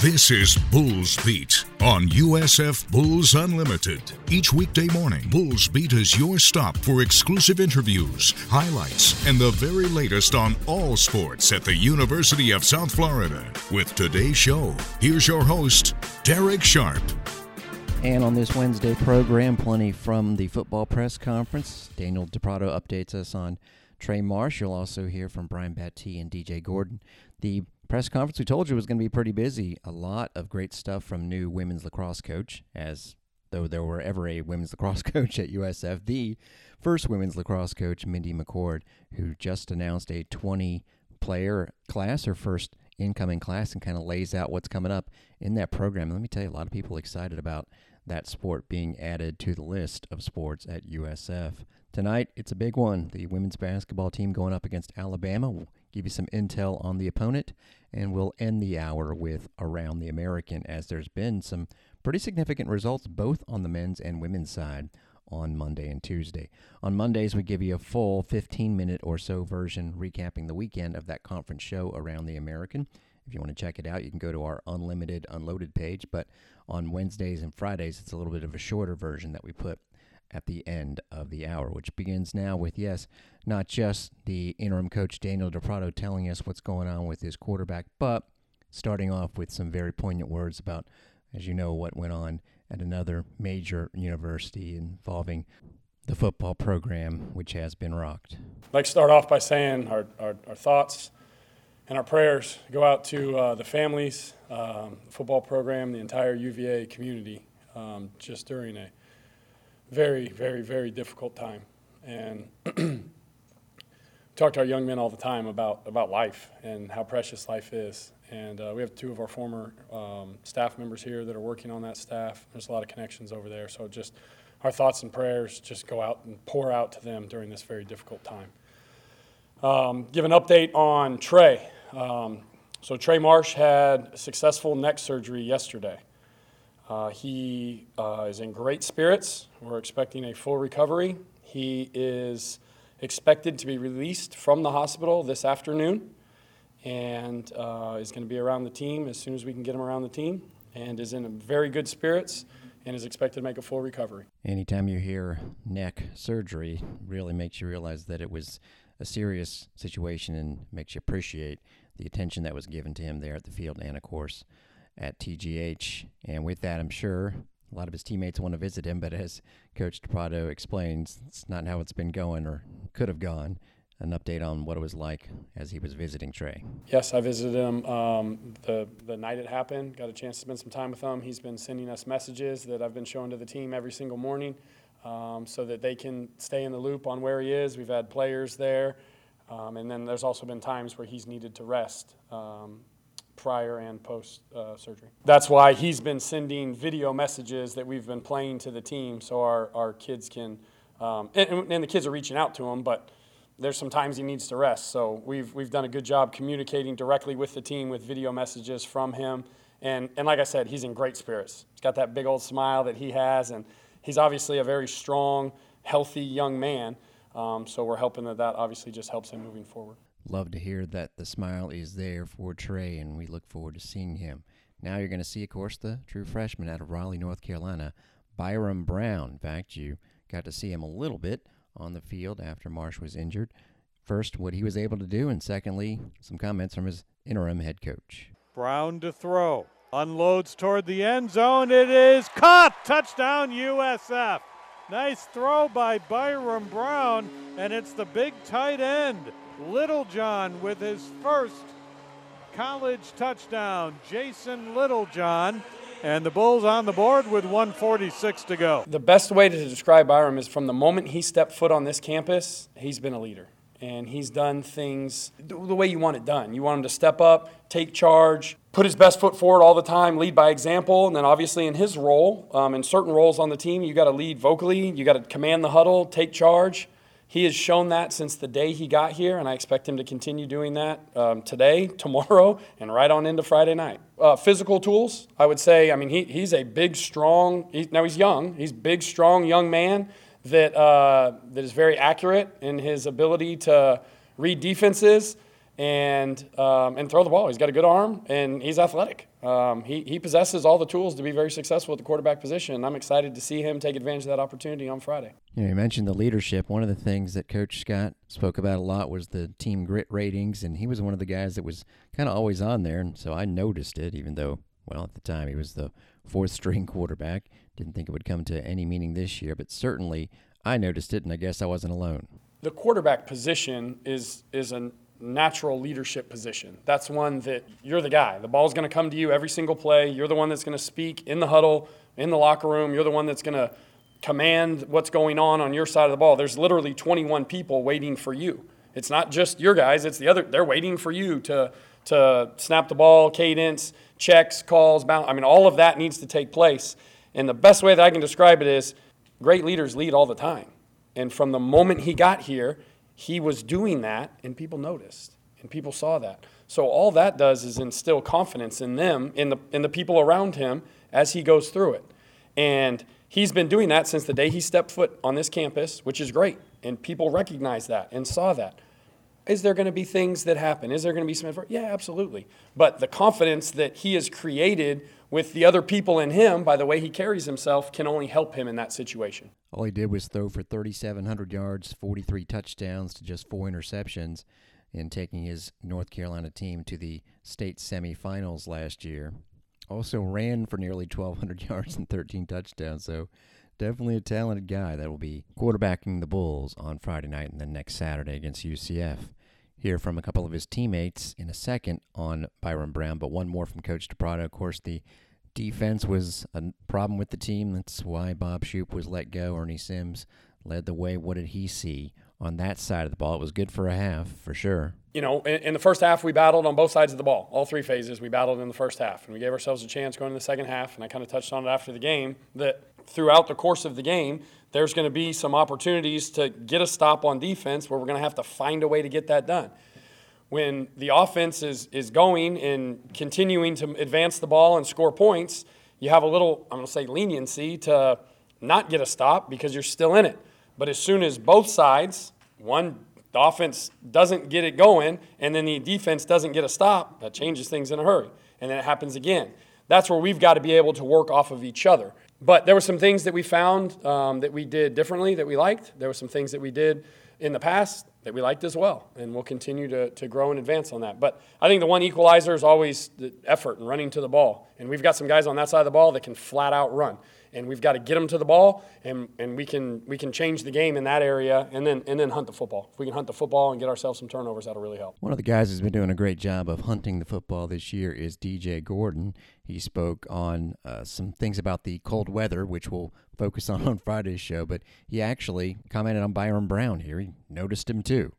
This is Bulls Beat on USF Bulls Unlimited. Each weekday morning, Bulls Beat is your stop for exclusive interviews, highlights, and the very latest on all sports at the University of South Florida. With today's show, here's your host, Derek Sharp. And on this Wednesday program, plenty from the football press conference. Daniel Da Prato updates us on Trey Marsh. You'll also hear from Brian Battie and DJ Gordon. The press conference we told you was going to be pretty busy. A lot of great stuff from new women's lacrosse coach, as though there were ever a women's lacrosse coach at USF. The first women's lacrosse coach, Mindy McCord, who just announced a 20 player class, her first incoming class, and kind of lays out what's coming up in that program. let me tell you, a lot of people excited about that sport being added to the list of sports at USF. Tonight, it's a big one. The women's basketball team going up against Alabama. Give you some intel on the opponent, and we'll end the hour with Around the American, as there's been some pretty significant results both on the men's and women's side on Monday and Tuesday. On Mondays, we give you a full 15 minute or so version recapping the weekend of that conference show Around the American. If you want to check it out, you can go to our unlimited unloaded page. But on Wednesdays and Fridays, it's a little bit of a shorter version that we put at the end of the hour, which begins now with, yes, not just the interim coach Daniel Da Prato telling us what's going on with his quarterback, but starting off with some very poignant words about, as you know, what went on at another major university involving the football program, which has been rocked. I'd like to start off by saying our, our, our thoughts and our prayers go out to uh, the families, um, the football program, the entire UVA community, um, just during a very, very, very difficult time. And talk to our young men all the time about, about life and how precious life is. And uh, we have two of our former um, staff members here that are working on that staff. There's a lot of connections over there. So just our thoughts and prayers just go out and pour out to them during this very difficult time. Um, give an update on Trey. Um, so Trey Marsh had successful neck surgery yesterday. Uh, he uh, is in great spirits. We're expecting a full recovery. He is expected to be released from the hospital this afternoon and uh, is going to be around the team as soon as we can get him around the team and is in very good spirits and is expected to make a full recovery. Anytime you hear neck surgery, really makes you realize that it was a serious situation and makes you appreciate the attention that was given to him there at the field and, of course, at TGH. And with that, I'm sure a lot of his teammates want to visit him, but as Coach Da Prato explains, it's not how it's been going or could have gone. An update on what it was like as he was visiting Trey. Yes, I visited him um, the, the night it happened. Got a chance to spend some time with him. He's been sending us messages that I've been showing to the team every single morning um, so that they can stay in the loop on where he is. We've had players there. Um, and then there's also been times where he's needed to rest. Prior and post uh, surgery. That's why he's been sending video messages that we've been playing to the team so our, our kids can, um, and, and, the kids are reaching out to him, but there's some times he needs to rest. So we've, we've done a good job communicating directly with the team with video messages from him. And, and like I said, he's in great spirits. He's got that big old smile that he has, and he's obviously a very strong, healthy young man. Um, so we're hoping that that obviously just helps him moving forward love to hear that the smile is there for Trey, and we look forward to seeing him. Now you're going to see, of course, the true freshman out of Raleigh, North Carolina, Byrum Brown. In fact, you got to see him a little bit on the field after Marsh was injured. First, what he was able to do, and secondly, some comments from his interim head coach. Brown to throw. Unloads toward the end zone. It is caught. Touchdown, USF. Nice throw by Byrum Brown, and it's the big tight end Littlejohn with his first college touchdown. Jason Littlejohn. And the Bulls on the board with 146 to go. The best way to describe Byrum is from the moment he stepped foot on this campus, he's been a leader. And he's done things the way you want it done. You want him to step up, take charge, put his best foot forward all the time, lead by example. And then, obviously, in his role, um, in certain roles on the team, you got to lead vocally, you got to command the huddle, take charge. He has shown that since the day he got here, and I expect him to continue doing that um, today, tomorrow, and right on into Friday night. Uh, physical tools, I would say, I mean, he, he's a big, strong, he, now he's young, he's big, strong young man that, uh, that is very accurate in his ability to read defenses and um, and throw the ball. He's got a good arm and he's athletic. Um, he he possesses all the tools to be very successful at the quarterback position. And I'm excited to see him take advantage of that opportunity on Friday. You, know, you mentioned the leadership. One of the things that Coach Scott spoke about a lot was the team grit ratings, and he was one of the guys that was kind of always on there. And so I noticed it, even though well at the time he was the fourth string quarterback. Didn't think it would come to any meaning this year, but certainly I noticed it, and I guess I wasn't alone. The quarterback position is is a natural leadership position. That's one that you're the guy. The ball's going to come to you every single play. You're the one that's going to speak in the huddle, in the locker room. You're the one that's going to command what's going on on your side of the ball. There's literally 21 people waiting for you. It's not just your guys, it's the other they're waiting for you to to snap the ball, cadence, checks, calls, bounce. I mean all of that needs to take place. And the best way that I can describe it is great leaders lead all the time. And from the moment he got here, he was doing that and people noticed and people saw that. So all that does is instill confidence in them, in the in the people around him as he goes through it. And he's been doing that since the day he stepped foot on this campus, which is great. And people recognized that and saw that. Is there going to be things that happen? Is there going to be some effort? Yeah, absolutely. But the confidence that he has created with the other people in him by the way he carries himself can only help him in that situation. All he did was throw for 3,700 yards, 43 touchdowns to just four interceptions in taking his North Carolina team to the state semifinals last year. Also ran for nearly 1,200 yards and 13 touchdowns. So definitely a talented guy that will be quarterbacking the Bulls on Friday night and then next Saturday against UCF. Hear from a couple of his teammates in a second on Byrum Brown, but one more from Coach Da Prato. Of course, the defense was a problem with the team. That's why Bob Shoop was let go. Ernie Sims led the way. What did he see on that side of the ball? It was good for a half, for sure. You know, in, in, the first half, we battled on both sides of the ball. All three phases, we battled in the first half. And we gave ourselves a chance going in the second half. And I kind of touched on it after the game that throughout the course of the game, there's going to be some opportunities to get a stop on defense where we're going to have to find a way to get that done when the offense is, is going and continuing to advance the ball and score points, you have a little, I'm going to say, leniency to not get a stop because you're still in it. But as soon as both sides, one, the offense doesn't get it going, and then the defense doesn't get a stop, that changes things in a hurry. And then it happens again. That's where we've got to be able to work off of each other. But there were some things that we found um, that we did differently that we liked. There were some things that we did in the past that we liked as well, and we'll continue to, to grow and advance on that. But I think the one equalizer is always the effort and running to the ball. And we've got some guys on that side of the ball that can flat out run. And we've got to get them to the ball, and, and we, can, we can change the game in that area and then, and then hunt the football. If we can hunt the football and get ourselves some turnovers, that'll really help. One of the guys who's been doing a great job of hunting the football this year is DJ Gordon. He spoke on uh, some things about the cold weather, which we'll focus on on Friday's show, but he actually commented on Byrum Brown here. He noticed him too.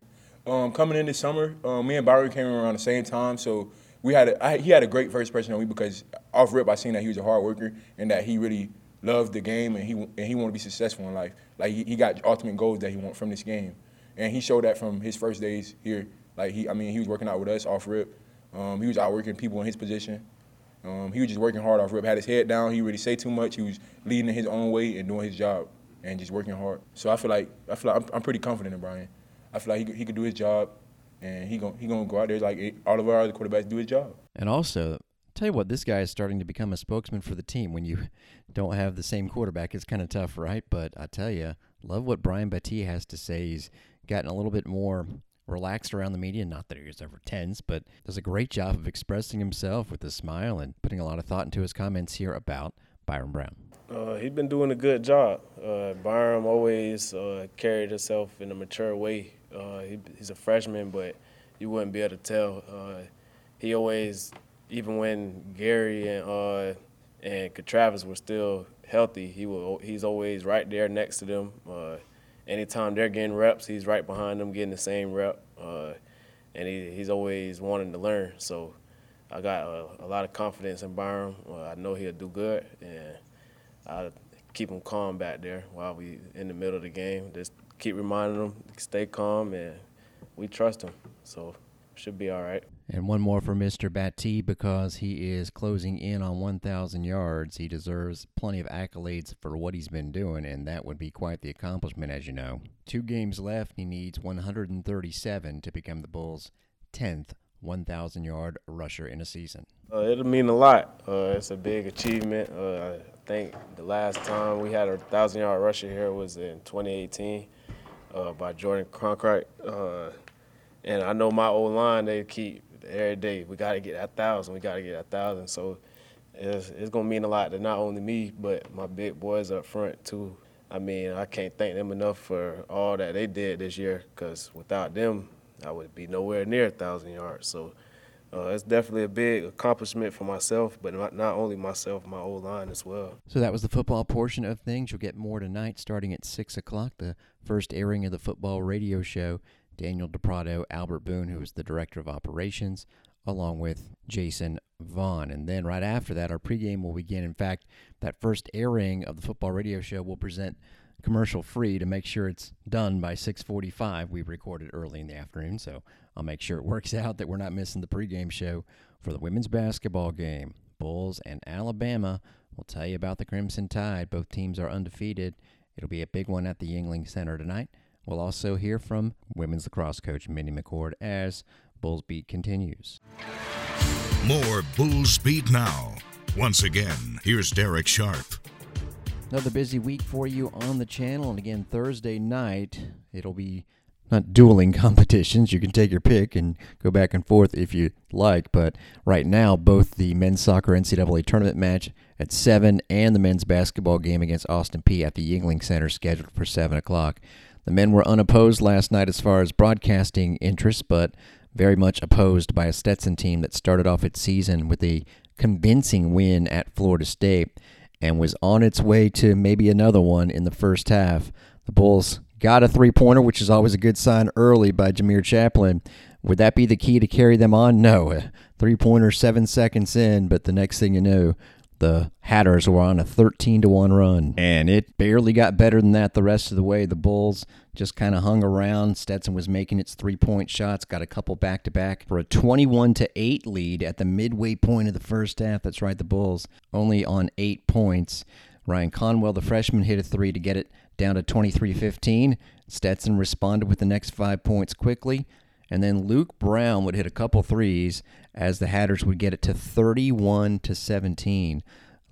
Um, coming in this summer, um, me and Byrum came around the same time, so we had a, I, he had a great first impression on me because off rip I seen that he was a hard worker and that he really loved the game and he and he wanted to be successful in life. Like he, he got ultimate goals that he want from this game, and he showed that from his first days here. Like he, I mean, he was working out with us off rip. Um, he was outworking people in his position. Um, he was just working hard off rip. Had his head down. He really say too much. He was leading in his own way and doing his job and just working hard. So I feel like I feel like I'm, I'm pretty confident in Byrum. I feel like he, he could do his job, and he going he gonna go out there like all of our other quarterbacks do his job. And also, tell you what, this guy is starting to become a spokesman for the team. When you don't have the same quarterback, it's kind of tough, right? But I tell you, love what Brian Battie has to say. He's gotten a little bit more relaxed around the media. Not that he was ever tense, but does a great job of expressing himself with a smile and putting a lot of thought into his comments here about Byrum Brown. Uh, he's been doing a good job. Uh, Byrum always uh, carried himself in a mature way. Uh, he, he's a freshman, but you wouldn't be able to tell. Uh, he always, even when Gary and uh, and Travis were still healthy, he will. He's always right there next to them. Uh, anytime they're getting reps, he's right behind them getting the same rep. Uh, and he, he's always wanting to learn. So I got a, a lot of confidence in Byrum. I know he'll do good, and I keep him calm back there while we in the middle of the game. Just keep reminding them, stay calm, and we trust him. So should be all right. And one more for Mr. Battie because he is closing in on 1,000 yards. He deserves plenty of accolades for what he's been doing, and that would be quite the accomplishment, as you know. Two games left. He needs 137 to become the Bulls' 10th 1,000 yard rusher in a season. Uh, it'll mean a lot. Uh, it's a big achievement. Uh, I think the last time we had a 1,000 yard rusher here was in 2018 uh, by Jordan Cronkrite. Uh, and I know my old line, they keep every day, we got to get that 1,000, we got to get that 1,000. So it's, it's going to mean a lot to not only me, but my big boys up front, too. I mean, I can't thank them enough for all that they did this year because without them, I would be nowhere near a thousand yards. So uh, it's definitely a big accomplishment for myself, but not, not only myself, my old line as well. So that was the football portion of things. You'll get more tonight, starting at six o'clock. The first airing of the football radio show. Daniel Da Prato, Albert Boone, who is the director of operations, along with Jason Vaughn. And then right after that, our pregame will begin. In fact, that first airing of the football radio show will present commercial free to make sure it's done by 6:45. We recorded early in the afternoon, so I'll make sure it works out that we're not missing the pregame show for the women's basketball game. Bulls and Alabama. We'll tell you about the Crimson Tide. Both teams are undefeated. It'll be a big one at the Yuengling Center tonight. We'll also hear from women's lacrosse coach Mindy McCord as Bulls Beat continues. More Bulls Beat now. Once again, here's Derek Sharp. Another busy week for you on the channel. And again, Thursday night, it'll be not dueling competitions. You can take your pick and go back and forth if you like. But right now, both the men's soccer NCAA tournament match at 7 and the men's basketball game against Austin Peay at the Yuengling Center scheduled for 7 o'clock. The men were unopposed last night as far as broadcasting interest, but very much opposed by a Stetson team that started off its season with a convincing win at Florida State and was on its way to maybe another one in the first half. The Bulls got a three pointer, which is always a good sign early by Jameer Chaplin. Would that be the key to carry them on? No. Three pointer, seven seconds in, but the next thing you know, the Hatters were on a 13 to 1 run. And it barely got better than that the rest of the way. The Bulls just kind of hung around. Stetson was making its three point shots, got a couple back to back for a 21 to 8 lead at the midway point of the first half. That's right, the Bulls only on eight points. Ryan Conwell, the freshman, hit a three to get it down to 23 15. Stetson responded with the next five points quickly. And then Luke Brown would hit a couple threes as the Hatters would get it to 31 to 17.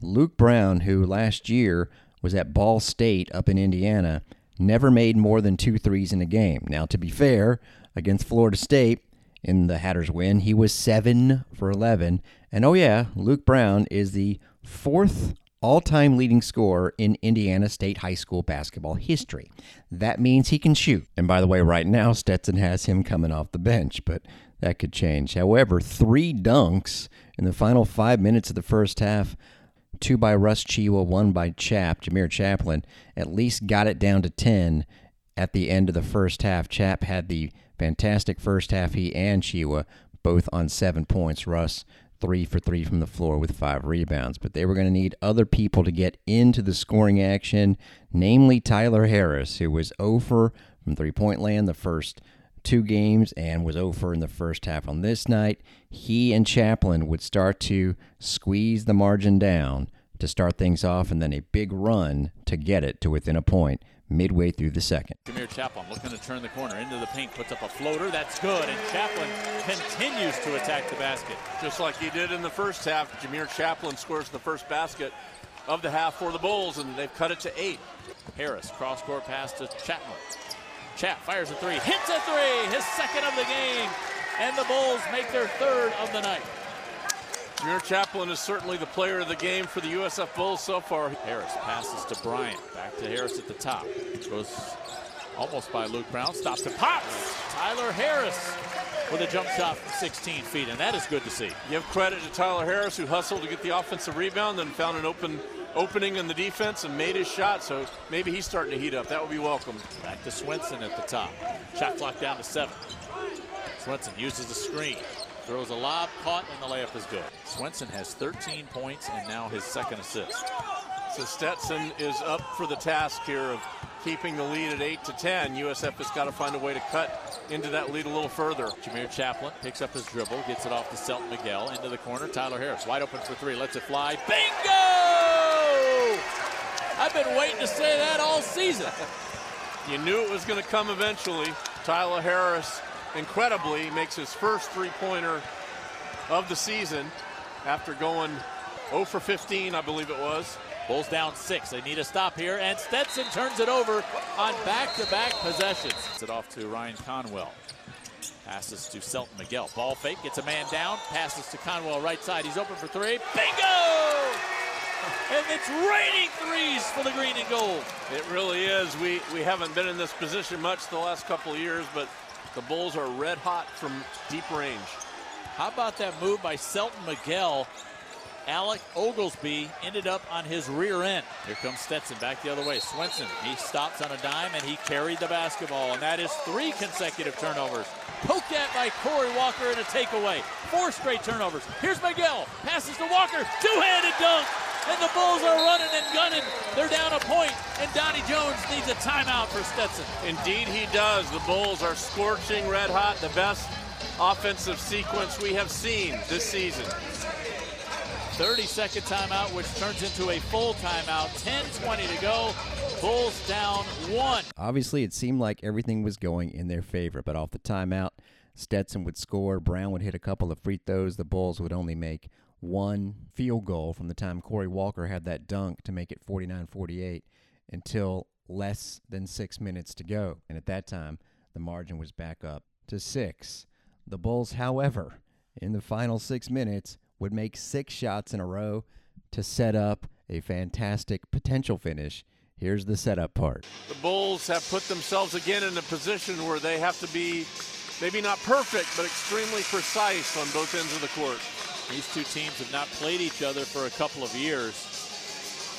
Luke Brown, who last year was at Ball State up in Indiana, never made more than two threes in a game. Now, to be fair, against Florida State in the Hatters win, he was 7 for 11. And oh, yeah, Luke Brown is the fourth all time leading scorer in Indiana State high school basketball history. That means he can shoot. And by the way, right now, Stetson has him coming off the bench, but that could change. However, three dunks in the final five minutes of the first half two by Russ Tchewa, one by Chap, Jameer Chaplin, at least got it down to 10 at the end of the first half. Chap had the fantastic first half, he and Tchewa both on seven points. Russ three for three from the floor with five rebounds. But they were going to need other people to get into the scoring action, namely Tyler Harris, who was over from three point land the first two games and was over in the first half on this night. He and Chaplin would start to squeeze the margin down to start things off, and then a big run to get it to within a point midway through the second. Jameer Chaplin looking to turn the corner into the paint, puts up a floater. That's good. And Chaplin continues to attack the basket. Just like he did in the first half, Jameer Chaplin scores the first basket of the half for the Bulls, and they've cut it to eight. Harris, cross court pass to Chaplin. Chap fires a three, hits a three, his second of the game, and the Bulls make their third of the night. Jameer Chaplin is certainly the player of the game for the USF Bulls so far. Harris passes to Bryant. Back to Harris at the top. Goes almost by Luke Brown. Stops and pops. Tyler Harris with a jump shot from 16 feet, and that is good to see. Give credit to Tyler Harris, who hustled to get the offensive rebound, then found an open opening in the defense and made his shot. So maybe he's starting to heat up. That would be welcome. Back to Swenson at the top. Shot clock down to seven. Swenson uses the screen. Throws a lob, caught, and the layup is good. Swenson has 13 points and now his second assist. So Stetson is up for the task here of keeping the lead at 8 to 10. USF has got to find a way to cut into that lead a little further. Jameer Chaplin picks up his dribble, gets it off to Selton Miguel into the corner. Tyler Harris wide open for three, lets it fly. Bingo! I've been waiting to say that all season. you knew it was going to come eventually. Tyler Harris incredibly makes his first three-pointer of the season after going 0 for 15, I believe it was. Bulls down six. They need a stop here, and Stetson turns it over on back-to-back possessions. It's it off to Ryan Conwell. Passes to Selton Miguel. Ball fake, gets a man down. Passes to Conwell right side. He's open for three. Bingo! And it's raining threes for the green and gold. It really is. We we haven't been in this position much the last couple of years, but the Bulls are red hot from deep range. How about that move by Selton Miguel? Alec Oglesby ended up on his rear end. Here comes Stetson back the other way. Swenson, he stops on a dime and he carried the basketball. And that is three consecutive turnovers. Poked at by Corey Walker and a takeaway. Four straight turnovers. Here's Miguel. Passes to Walker. Two-handed dunk. And the Bulls are running and gunning. They're down a point, and Donnie Jones needs a timeout for Stetson. Indeed, he does. The Bulls are scorching red hot, the best offensive sequence we have seen this season. 30 second timeout, which turns into a full timeout. 10 20 to go. Bulls down one. Obviously, it seemed like everything was going in their favor, but off the timeout, Stetson would score. Brown would hit a couple of free throws. The Bulls would only make one field goal from the time Corey Walker had that dunk to make it 49 48 until less than six minutes to go. And at that time, the margin was back up to six. The Bulls, however, in the final six minutes, would make six shots in a row to set up a fantastic potential finish. Here's the setup part. The Bulls have put themselves again in a position where they have to be maybe not perfect, but extremely precise on both ends of the court. These two teams have not played each other for a couple of years,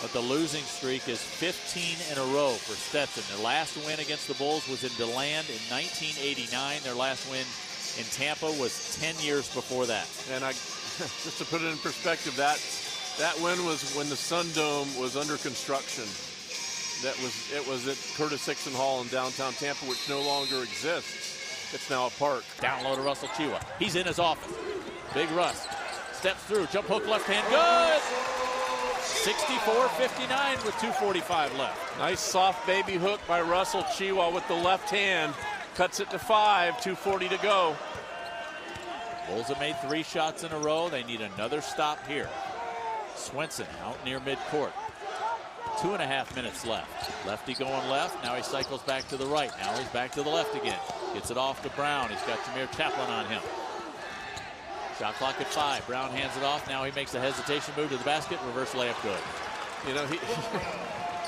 but the losing streak is 15 in a row for Stetson. Their last win against the Bulls was in DeLand in 1989. Their last win in Tampa was 10 years before that. And I just to put it in perspective, that that win was when the Sun Dome was under construction. That was it was at Curtis Hixon Hall in downtown Tampa, which no longer exists. It's now a park. Down low to Russell Tchewa. He's in his office. Big Russ steps through, jump hook left hand, good. 64-59 with 2:45 left. Nice soft baby hook by Russell Tchewa with the left hand. Cuts it to five, 2.40 to go. Bulls have made three shots in a row. They need another stop here. Swenson out near midcourt. Two and a half minutes left. Lefty going left. Now he cycles back to the right. Now he's back to the left again. Gets it off to Brown. He's got Jameer Chaplin on him. Shot clock at five. Brown hands it off. Now he makes a hesitation move to the basket. Reverse layup good. You know, he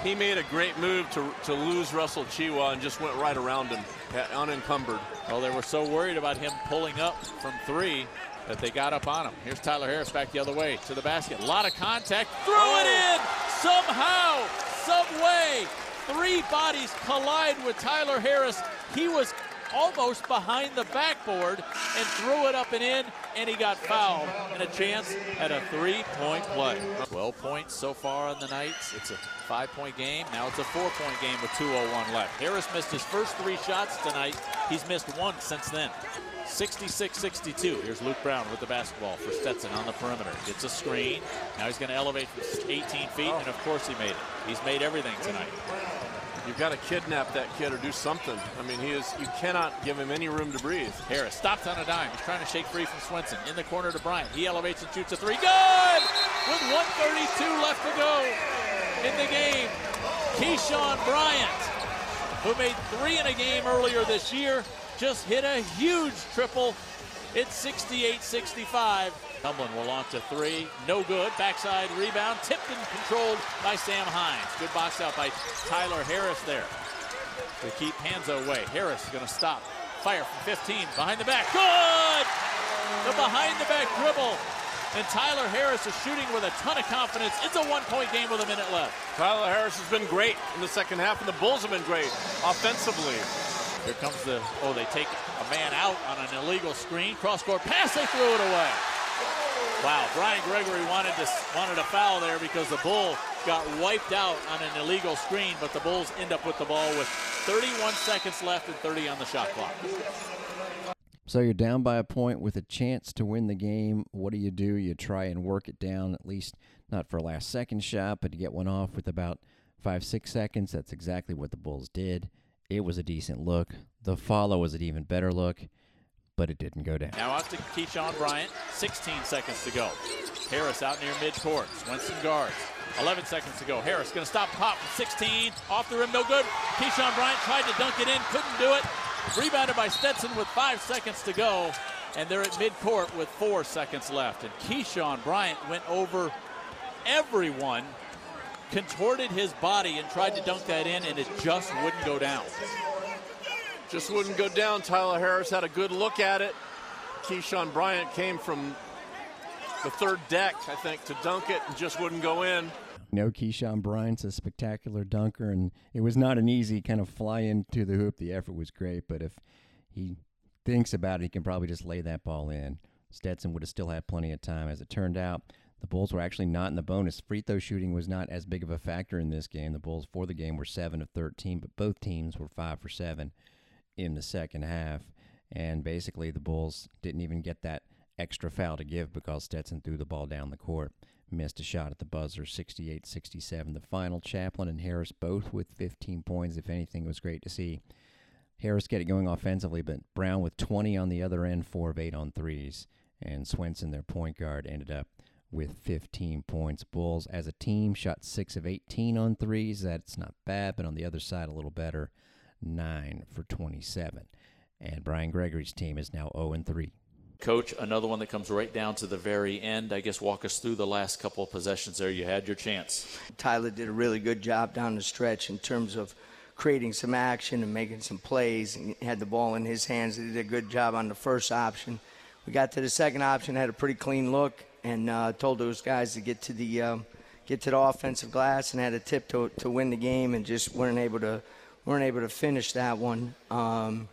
he made a great move to, to lose Russell Tchewa and just went right around him, uh, unencumbered. Well, they were so worried about him pulling up from three that they got up on him. Here's Tyler Harris back the other way to the basket. A lot of contact. Threw it oh. in somehow, some way. Three bodies collide with Tyler Harris. He was almost behind the backboard and threw it up and in, and he got fouled and a chance at a three-point play. 12 points so far on the night. It's a five-point game. Now it's a four-point game with 2.01 left. Harris missed his first three shots tonight. He's missed one since then. 66-62. Here's Luke Brown with the basketball for Stetson on the perimeter. Gets a screen. Now he's going to elevate from 18 feet, and of course he made it. He's made everything tonight. You've got to kidnap that kid or do something. I mean, he is. You cannot give him any room to breathe. Harris stops on a dime. He's trying to shake free from Swenson. In the corner to Bryant. He elevates and shoots a three. Good! With 132 left to go in the game. Keyshawn Bryant, who made three in a game earlier this year, just hit a huge triple. It's 68-65. Tumblin will launch a three. No good. Backside rebound. Tipped and controlled by Sam Hines. Good box out by Tyler Harris there to keep Panzo away. Harris is going to stop. Fire from 15. Behind the back. Good! The behind the back dribble. And Tyler Harris is shooting with a ton of confidence. It's a one point game with a minute left. Tyler Harris has been great in the second half, and the Bulls have been great offensively. Here comes the, oh, they take a man out on an illegal screen. Cross court pass, they threw it away. Wow, Brian Gregory wanted to wanted a foul there because the Bull got wiped out on an illegal screen, but the Bulls end up with the ball with 31 seconds left and 30 on the shot clock. So you're down by a point with a chance to win the game. What do you do? You try and work it down, at least not for a last second shot, but to get one off with about five, six seconds. That's exactly what the Bulls did. It was a decent look. The follow was an even better look. But it didn't go down. Now out to Keyshawn Bryant. 16 seconds to go. Harris out near midcourt. Swenson guards. 11 seconds to go. Harris going to stop pop from 16. Off the rim, no good. Keyshawn Bryant tried to dunk it in, couldn't do it. Rebounded by Stetson with five seconds to go. And they're at midcourt with four seconds left. And Keyshawn Bryant went over everyone, contorted his body, and tried to dunk that in, and it just wouldn't go down. Just wouldn't go down. Tyler Harris had a good look at it. Keyshawn Bryant came from the third deck, I think, to dunk it and just wouldn't go in. No, Keyshawn Bryant's a spectacular dunker, and it was not an easy kind of fly into the hoop. The effort was great, but if he thinks about it, he can probably just lay that ball in. Stetson would have still had plenty of time. As it turned out, the Bulls were actually not in the bonus. Free throw shooting was not as big of a factor in this game. The Bulls for the game were 7 of 13, but both teams were 5 for 7 in the second half. And basically, the Bulls didn't even get that extra foul to give because Stetson threw the ball down the court. Missed a shot at the buzzer, 68 67. The final, Chaplin and Harris both with 15 points. If anything, it was great to see Harris get it going offensively, but Brown with 20 on the other end, 4 of 8 on threes. And Swenson, their point guard, ended up with 15 points. Bulls, as a team, shot 6 of 18 on threes. That's not bad, but on the other side, a little better, 9 for 27. And Brian Gregory's team is now 0 and 3. Coach, another one that comes right down to the very end. I guess walk us through the last couple of possessions there. You had your chance. Tyler did a really good job down the stretch in terms of creating some action and making some plays. He had the ball in his hands. He did a good job on the first option. We got to the second option, had a pretty clean look, and uh, told those guys to get to the um, get to the offensive glass and had a tip to, to win the game, and just weren't able to weren't able to finish that one. Um,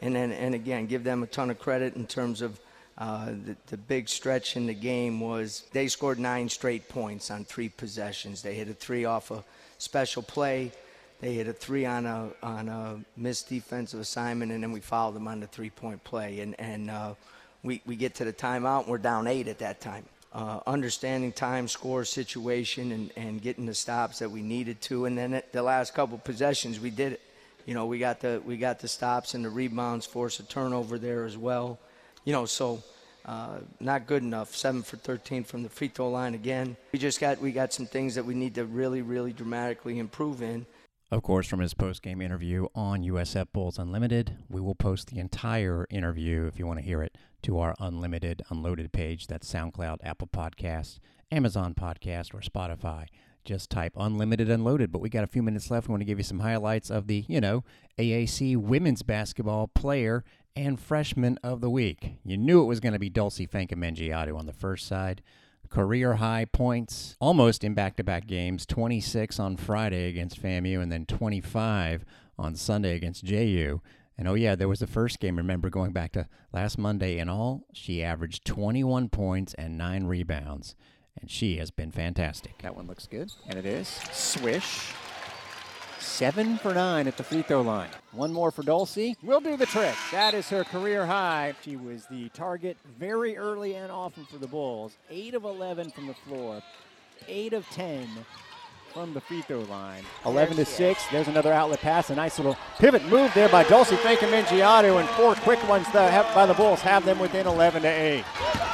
and then and again, give them a ton of credit in terms of. Uh, the, the big stretch in the game was they scored nine straight points on three possessions. They hit a three off a special play. They hit a three on a on a missed defensive assignment, and then we fouled them on the three point play. And and uh, we we get to the timeout, and we're down eight at that time. Uh, understanding time, score, situation, and and getting the stops that we needed to, and then the last couple possessions we did it. You know, we got the we got the stops and the rebounds, force a turnover there as well. You know, so. Uh, not good enough. Seven for 13 from the free throw line again. We just got we got some things that we need to really, really dramatically improve in. Of course, from his post game interview on USF Bulls Unlimited, we will post the entire interview if you want to hear it to our Unlimited Unloaded page. That's SoundCloud, Apple Podcasts, Amazon Podcast, or Spotify. Just type Unlimited Unloaded. But we got a few minutes left. We want to give you some highlights of the, you know, AAC women's basketball player and freshman of the week. You knew it was going to be Dulcy Fankam on the first side career high points almost in back to back games 26 on Friday against FAMU and then 25 on Sunday against JU. And oh, yeah, there was the first game. Remember going back to last Monday in all, she averaged 21 points and nine rebounds. And she has been fantastic. That one looks good. And it is. Swish. Seven for nine at the free throw line. One more for Dulcy. Will do the trick. That is her career high. She was the target very early and often for the Bulls. Eight of 11 from the floor. Eight of 10 from the free throw line. 11 to 6. There's another outlet pass. A nice little pivot move there by Dulcy Fankam and four quick ones by the Bulls have them within 11 to 8.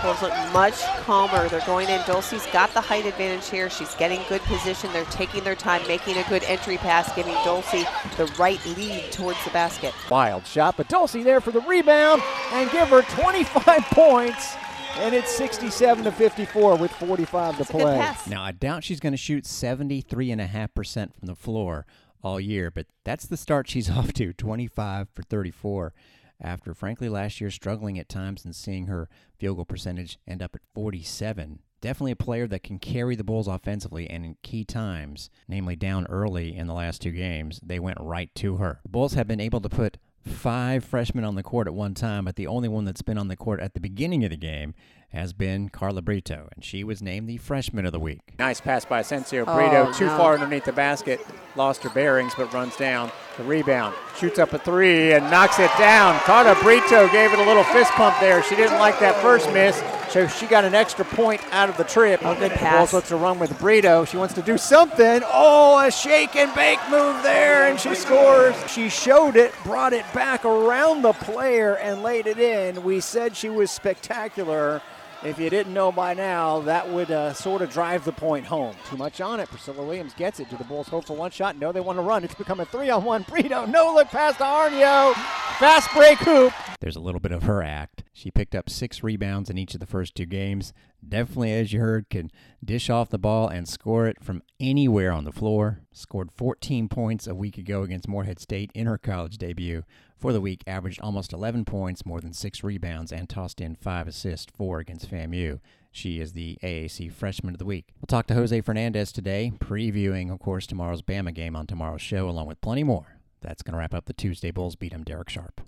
Bulls look much calmer. They're going in. Dulcy's got the height advantage here. She's getting good position. They're taking their time, making a good entry pass, giving Dulcy the right lead towards the basket. Wild shot, but Dulcy there for the rebound and give her 25 points and it's 67 to 54 with 45 to play. Now, I doubt she's going to shoot 73.5% from the floor all year, but that's the start she's off to 25 for 34 after, frankly, last year struggling at times and seeing her field goal percentage end up at 47. Definitely a player that can carry the Bulls offensively, and in key times, namely down early in the last two games, they went right to her. The Bulls have been able to put five freshmen on the court at one time, but the only one that's been on the court at the beginning of the game has been Carla Brito, and she was named the freshman of the week. Nice pass by Asensio oh, Brito, oh, too no. far underneath the basket. lost her bearings, but runs down the rebound. Shoots up a three and knocks it down. Carla Brito gave it a little fist pump there. She didn't like that first miss, so she got an extra point out of the trip. Oh, good Bulls pass. looks to run with Brito. She wants to do something. Oh, a shake and bake move there, and she scores. She showed it, brought it back around the player, and laid it in. We said she was spectacular. If you didn't know by now, that would uh, sort of drive the point home. Too much on it. Priscilla Williams gets it. Do the Bulls hope for one shot? No, they want to run. It's become a three on one. Brito, no look pass to Arnio. Fast break hoop. There's a little bit of her act. She picked up six rebounds in each of the first two games. Definitely, as you heard, can dish off the ball and score it from anywhere on the floor. Scored 14 points a week ago against Morehead State in her college debut. For the week, averaged almost 11 points, more than six rebounds, and tossed in five assists, four against FAMU. She is the AAC Freshman of the Week. We'll talk to Jose Fernandez today, previewing, of course, tomorrow's Bama game on tomorrow's show, along with plenty more. That's going to wrap up the Tuesday Bulls beat 'em Derek Sharp.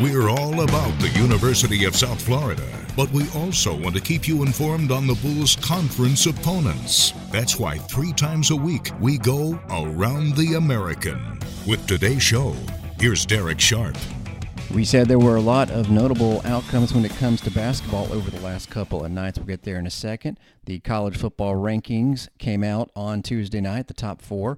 We're all about the University of South Florida, but we also want to keep you informed on the Bulls' conference opponents. That's why three times a week we go around the American. With today's show, here's Derek Sharp. We said there were a lot of notable outcomes when it comes to basketball over the last couple of nights. We'll get there in a second. The college football rankings came out on Tuesday night, the top four.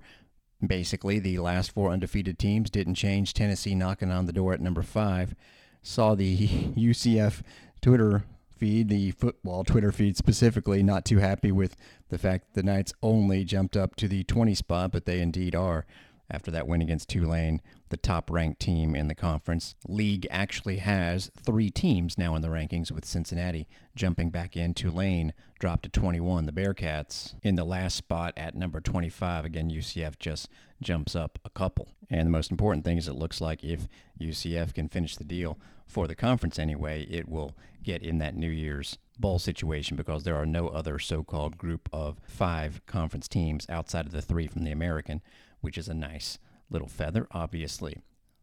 Basically, the last four undefeated teams didn't change. Tennessee knocking on the door at number five. Saw the UCF Twitter feed, the football Twitter feed specifically, not too happy with the fact the Knights only jumped up to the 20 spot, but they indeed are after that win against Tulane, the top ranked team in the conference. League actually has three teams now in the rankings, with Cincinnati jumping back in. Tulane dropped to 21. The Bearcats in the last spot at number 25. Again, UCF just jumps up a couple. And the most important thing is it looks like if UCF can finish the deal for the conference anyway, it will get in that New Year's bowl situation because there are no other so-called group of five conference teams outside of the three from the American, which is a nice little feather, obviously.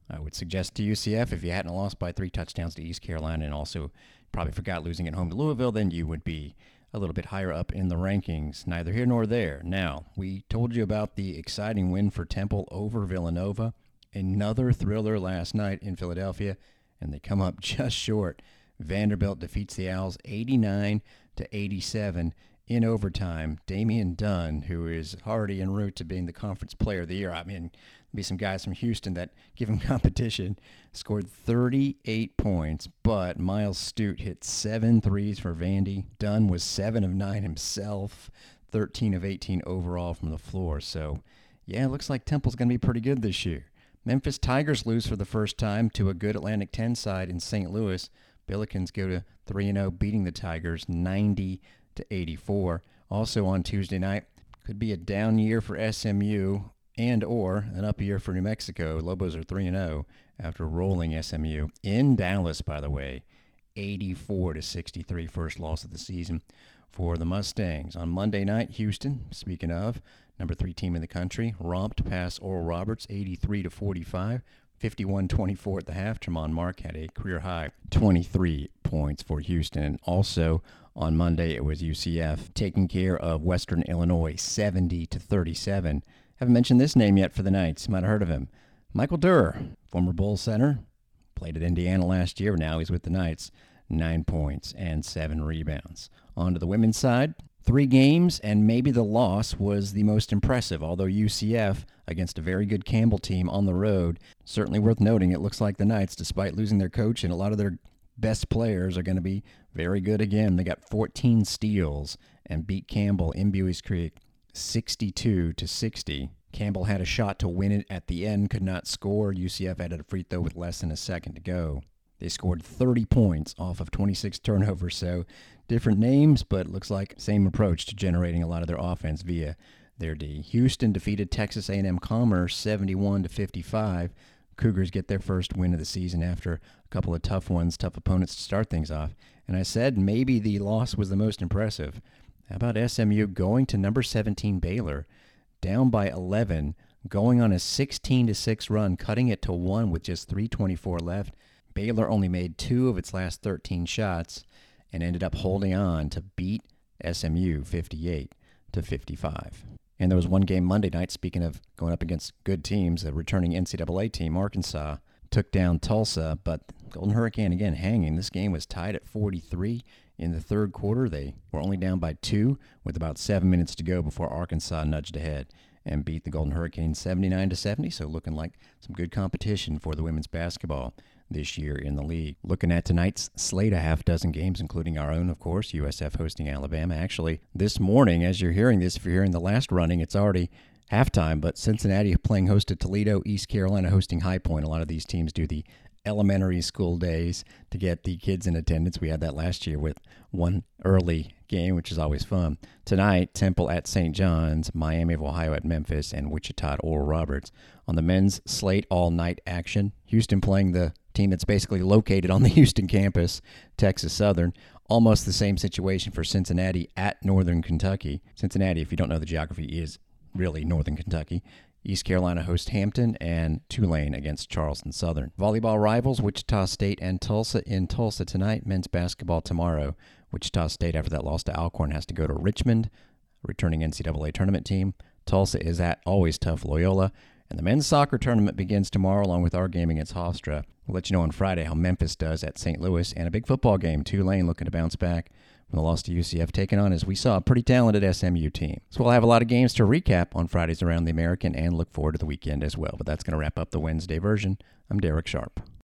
I would suggest to UCF if you hadn't lost by three touchdowns to East Carolina and also probably forgot losing at home to Louisville, then you would be a little bit higher up in the rankings. Neither here nor there. Now, we told you about the exciting win for Temple over Villanova. Another thriller last night in Philadelphia, and they come up just short. Vanderbilt defeats the Owls 89 to 87 in overtime. Damian Dunn, who is already en route to being the conference player of the year. I mean, be some guys from Houston that give him competition. Scored 38 points, but Myles Stute hit seven threes for Vandy. Dunn was seven of nine himself, 13 of 18 overall from the floor. So, yeah, it looks like Temple's going to be pretty good this year. Memphis Tigers lose for the first time to a good Atlantic 10 side in St. Louis. Billikens go to 3 0, beating the Tigers 90 to 84. Also on Tuesday night, could be a down year for SMU and or an up year for New Mexico. Lobos are 3 0 after rolling SMU in Dallas, by the way. 84 to 63, first loss of the season for the Mustangs. On Monday night, Houston, speaking of, number 3 team in the country, romped past Oral Roberts 83 to 45. 51-24 at the half. Tramon Mark had a career high 23 points for Houston. And also on Monday, it was UCF taking care of Western Illinois 70 to 37. Haven't mentioned this name yet for the Knights. Might have heard of him. Michael Durr, former Bulls center, played at Indiana last year. Now he's with the Knights. Nine points and seven rebounds. On to the women's side. Three games, and maybe the loss was the most impressive, although UCF, against a very good Campbell team on the road, certainly worth noting. It looks like the Knights, despite losing their coach and a lot of their best players, are going to be very good again. They got 14 steals and beat Campbell in Buies Creek 62 to 60. Campbell had a shot to win it at the end, could not score. UCF added a free throw with less than a second to go. They scored 30 points off of 26 turnovers, so different names, but looks like same approach to generating a lot of their offense via their D. Houston defeated Texas A&M Commerce 71 to 55. Cougars get their first win of the season after a couple of tough ones, tough opponents to start things off. And I said maybe the loss was the most impressive. How about SMU going to number 17 Baylor, down by 11, going on a 16 to 6 run, cutting it to 1 with just 324 left. Baylor only made 2 of its last 13 shots and ended up holding on to beat SMU 58 to 55. And there was one game Monday night, speaking of going up against good teams, a returning NCAA team, Arkansas, took down Tulsa, but Golden Hurricane again hanging. This game was tied at 43 in the third quarter. They were only down by two with about seven minutes to go before Arkansas nudged ahead and beat the Golden Hurricane 79 to 70. So looking like some good competition for the women's basketball this year in the league. Looking at tonight's slate, a half dozen games, including our own, of course, USF hosting Alabama. Actually, this morning, as you're hearing this, if you're hearing the last running, it's already halftime, but Cincinnati playing host to Toledo, East Carolina hosting High Point. A lot of these teams do the elementary school days to get the kids in attendance. We had that last year with one early game, which is always fun. Tonight, Temple at St. John's, Miami of Ohio at Memphis, and Wichita at Oral Roberts. On the men's slate, all night action. Houston playing the team that's basically located on the Houston campus, Texas Southern. Almost the same situation for Cincinnati at Northern Kentucky. Cincinnati, if you don't know the geography, is really Northern Kentucky. East Carolina hosts Hampton and Tulane against Charleston Southern. Volleyball rivals Wichita State and Tulsa in Tulsa tonight. Men's basketball tomorrow. Wichita State, after that loss to Alcorn, has to go to Richmond, returning NCAA tournament team. Tulsa is at always tough Loyola. And the men's soccer tournament begins tomorrow along with our game against Hofstra. We'll let you know on Friday how Memphis does at St. Louis and a big football game. Tulane looking to bounce back from the loss to UCF, taken on, as we saw, a pretty talented SMU team. So we'll have a lot of games to recap on Fridays around the American and look forward to the weekend as well. But that's going to wrap up the Wednesday version. I'm Derek Sharp.